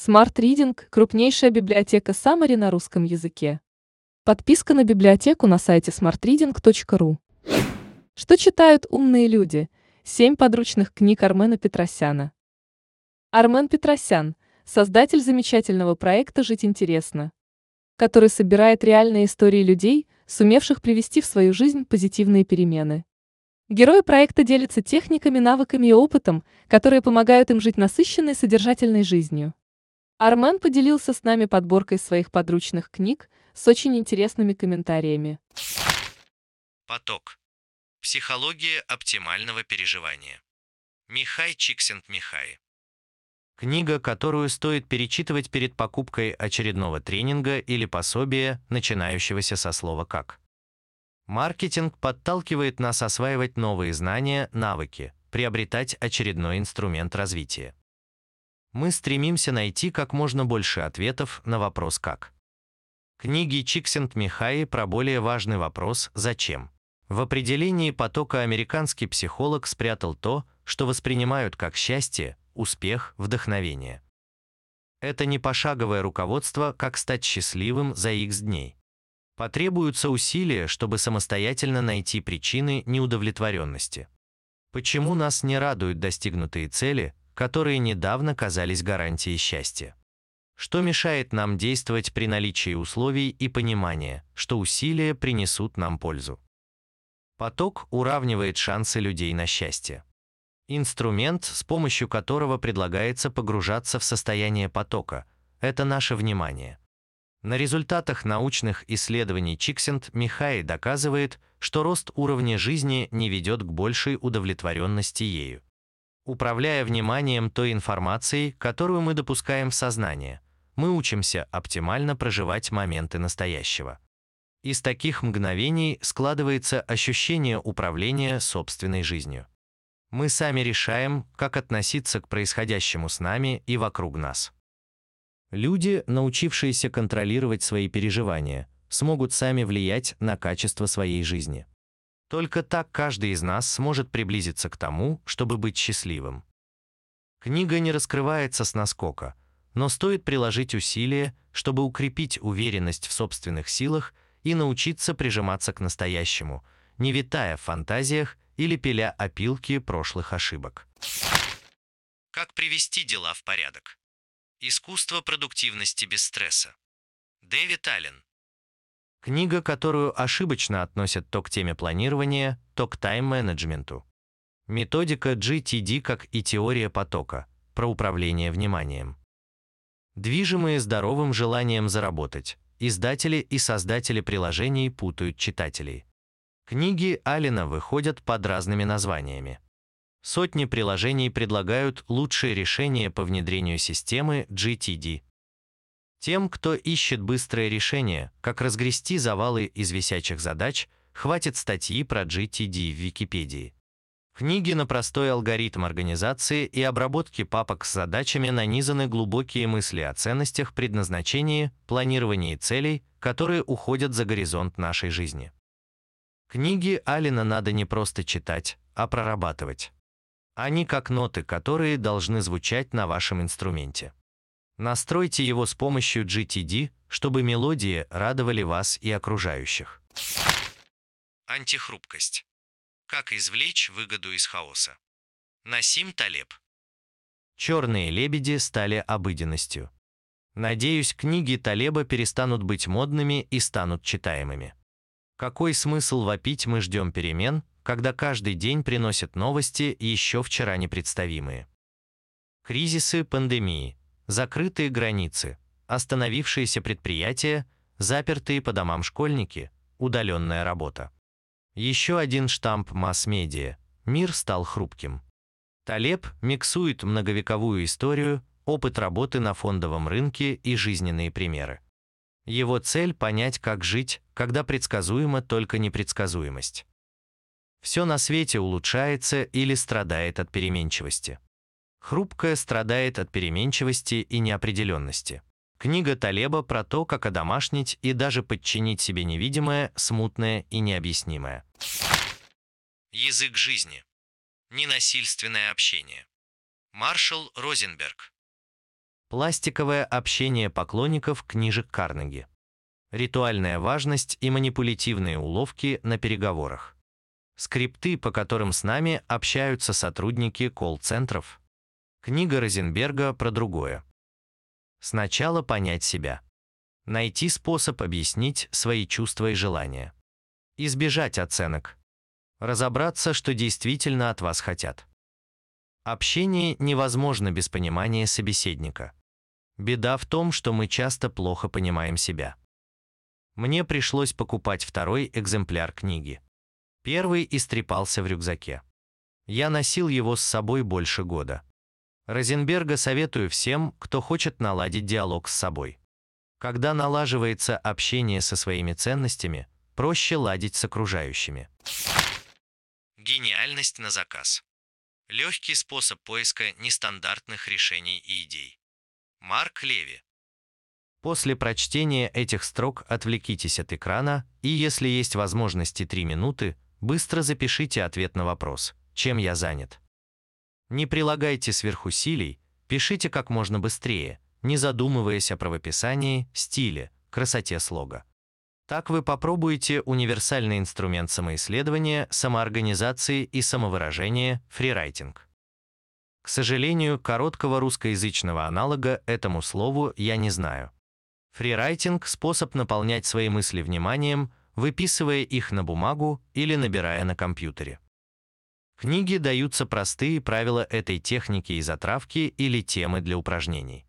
Smart Reading – крупнейшая библиотека Summary на русском языке. Подписка на библиотеку на сайте smartreading.ru. Что читают умные люди? Семь подручных книг Армена Петросяна. Армен Петросян – создатель замечательного проекта «Жить интересно», который собирает реальные истории людей, сумевших привести в свою жизнь позитивные перемены. Герои проекта делятся техниками, навыками и опытом, которые помогают им жить насыщенной содержательной жизнью. Армен поделился с нами подборкой своих подручных книг с очень интересными комментариями. Поток. Психология оптимального переживания. Михай Чиксент-Михай. Книга, которую стоит перечитывать перед покупкой очередного тренинга или пособия, начинающегося со слова «как». Маркетинг подталкивает нас осваивать новые знания, навыки, приобретать очередной инструмент развития мы стремимся найти как можно больше ответов на вопрос «как». Книги Чиксент Михаи про более важный вопрос «Зачем?». В определении потока американский психолог спрятал то, что воспринимают как счастье, успех, вдохновение. Это не пошаговое руководство, как стать счастливым за X дней. Потребуются усилия, чтобы самостоятельно найти причины неудовлетворенности. Почему нас не радуют достигнутые цели, которые недавно казались гарантией счастья. Что мешает нам действовать при наличии условий и понимания, что усилия принесут нам пользу? Поток уравнивает шансы людей на счастье. Инструмент, с помощью которого предлагается погружаться в состояние потока, это наше внимание. На результатах научных исследований Чиксент Михай доказывает, что рост уровня жизни не ведет к большей удовлетворенности ею управляя вниманием той информацией, которую мы допускаем в сознание. Мы учимся оптимально проживать моменты настоящего. Из таких мгновений складывается ощущение управления собственной жизнью. Мы сами решаем, как относиться к происходящему с нами и вокруг нас. Люди, научившиеся контролировать свои переживания, смогут сами влиять на качество своей жизни. Только так каждый из нас сможет приблизиться к тому, чтобы быть счастливым. Книга не раскрывается с наскока, но стоит приложить усилия, чтобы укрепить уверенность в собственных силах и научиться прижиматься к настоящему, не витая в фантазиях или пиля опилки прошлых ошибок. Как привести дела в порядок? Искусство продуктивности без стресса. Дэвид Аллен. Книга, которую ошибочно относят то к теме планирования, то к тайм-менеджменту. Методика GTD как и теория потока, про управление вниманием. Движимые здоровым желанием заработать, издатели и создатели приложений путают читателей. Книги Алина выходят под разными названиями. Сотни приложений предлагают лучшие решения по внедрению системы GTD, тем, кто ищет быстрое решение, как разгрести завалы из висячих задач, хватит статьи про GTD в Википедии. Книги на простой алгоритм организации и обработки папок с задачами нанизаны глубокие мысли о ценностях, предназначении, планировании целей, которые уходят за горизонт нашей жизни. Книги Алина надо не просто читать, а прорабатывать. Они как ноты, которые должны звучать на вашем инструменте. Настройте его с помощью GTD, чтобы мелодии радовали вас и окружающих. Антихрупкость. Как извлечь выгоду из хаоса? Насим Талеб. Черные лебеди стали обыденностью. Надеюсь, книги Талеба перестанут быть модными и станут читаемыми. Какой смысл вопить «мы ждем перемен», когда каждый день приносят новости еще вчера непредставимые? Кризисы пандемии, закрытые границы, остановившиеся предприятия, запертые по домам школьники, удаленная работа. Еще один штамп масс-медиа. Мир стал хрупким. Талеб миксует многовековую историю, опыт работы на фондовом рынке и жизненные примеры. Его цель – понять, как жить, когда предсказуема только непредсказуемость. Все на свете улучшается или страдает от переменчивости. Хрупкая страдает от переменчивости и неопределенности. Книга Талеба про то, как одомашнить и даже подчинить себе невидимое, смутное и необъяснимое. Язык жизни. Ненасильственное общение. Маршал Розенберг. Пластиковое общение поклонников книжек Карнеги. Ритуальная важность и манипулятивные уловки на переговорах. Скрипты, по которым с нами общаются сотрудники колл-центров. Книга Розенберга про другое. Сначала понять себя. Найти способ объяснить свои чувства и желания. Избежать оценок. Разобраться, что действительно от вас хотят. Общение невозможно без понимания собеседника. Беда в том, что мы часто плохо понимаем себя. Мне пришлось покупать второй экземпляр книги. Первый истрепался в рюкзаке. Я носил его с собой больше года. Розенберга советую всем, кто хочет наладить диалог с собой. Когда налаживается общение со своими ценностями, проще ладить с окружающими. Гениальность на заказ. Легкий способ поиска нестандартных решений и идей. Марк Леви. После прочтения этих строк отвлекитесь от экрана и, если есть возможности 3 минуты, быстро запишите ответ на вопрос «Чем я занят?». Не прилагайте сверхусилий, пишите как можно быстрее, не задумываясь о правописании, стиле, красоте слога. Так вы попробуете универсальный инструмент самоисследования, самоорганизации и самовыражения – фрирайтинг. К сожалению, короткого русскоязычного аналога этому слову я не знаю. Фрирайтинг – способ наполнять свои мысли вниманием, выписывая их на бумагу или набирая на компьютере. Книги даются простые правила этой техники и затравки или темы для упражнений.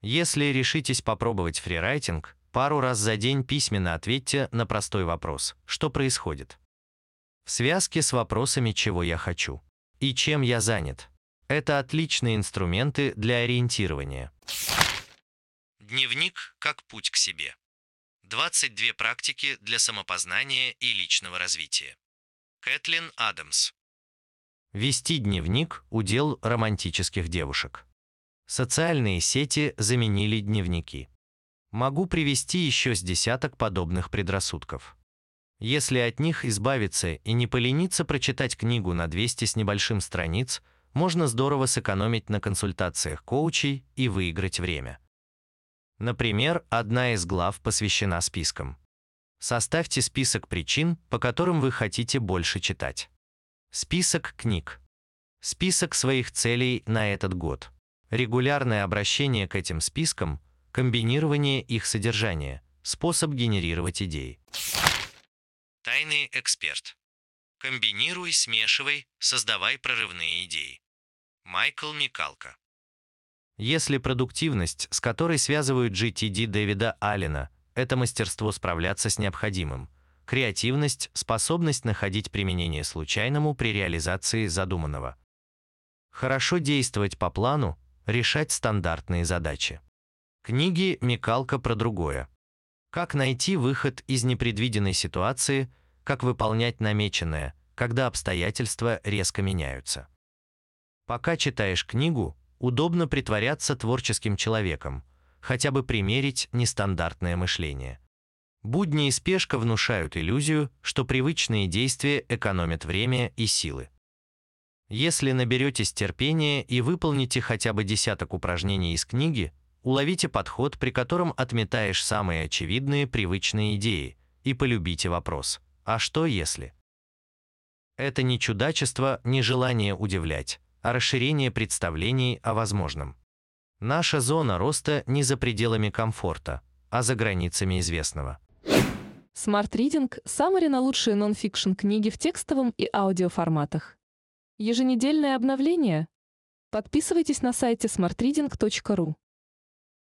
Если решитесь попробовать фрирайтинг, Пару раз за день письменно ответьте на простой вопрос «Что происходит?». В связке с вопросами «Чего я хочу?» и «Чем я занят?» Это отличные инструменты для ориентирования. Дневник как путь к себе. 22 практики для самопознания и личного развития. Кэтлин Адамс. Вести дневник – удел романтических девушек. Социальные сети заменили дневники. Могу привести еще с десяток подобных предрассудков. Если от них избавиться и не полениться прочитать книгу на 200 с небольшим страниц, можно здорово сэкономить на консультациях коучей и выиграть время. Например, одна из глав посвящена спискам. Составьте список причин, по которым вы хотите больше читать. Список книг. Список своих целей на этот год. Регулярное обращение к этим спискам – комбинирование их содержания, способ генерировать идеи. Тайный эксперт. Комбинируй, смешивай, создавай прорывные идеи. Майкл Микалка. Если продуктивность, с которой связывают GTD Дэвида Аллена, это мастерство справляться с необходимым, креативность – способность находить применение случайному при реализации задуманного. Хорошо действовать по плану, решать стандартные задачи. Книги Микалка про другое. Как найти выход из непредвиденной ситуации, как выполнять намеченное, когда обстоятельства резко меняются. Пока читаешь книгу, удобно притворяться творческим человеком, хотя бы примерить нестандартное мышление. Будни и спешка внушают иллюзию, что привычные действия экономят время и силы. Если наберетесь терпения и выполните хотя бы десяток упражнений из книги, Уловите подход, при котором отметаешь самые очевидные привычные идеи, и полюбите вопрос «А что если?». Это не чудачество, не желание удивлять, а расширение представлений о возможном. Наша зона роста не за пределами комфорта, а за границами известного. Smart Reading – Summary на лучшие нон-фикшн книги в текстовом и аудиоформатах. Еженедельное обновление? Подписывайтесь на сайте smartreading.ru.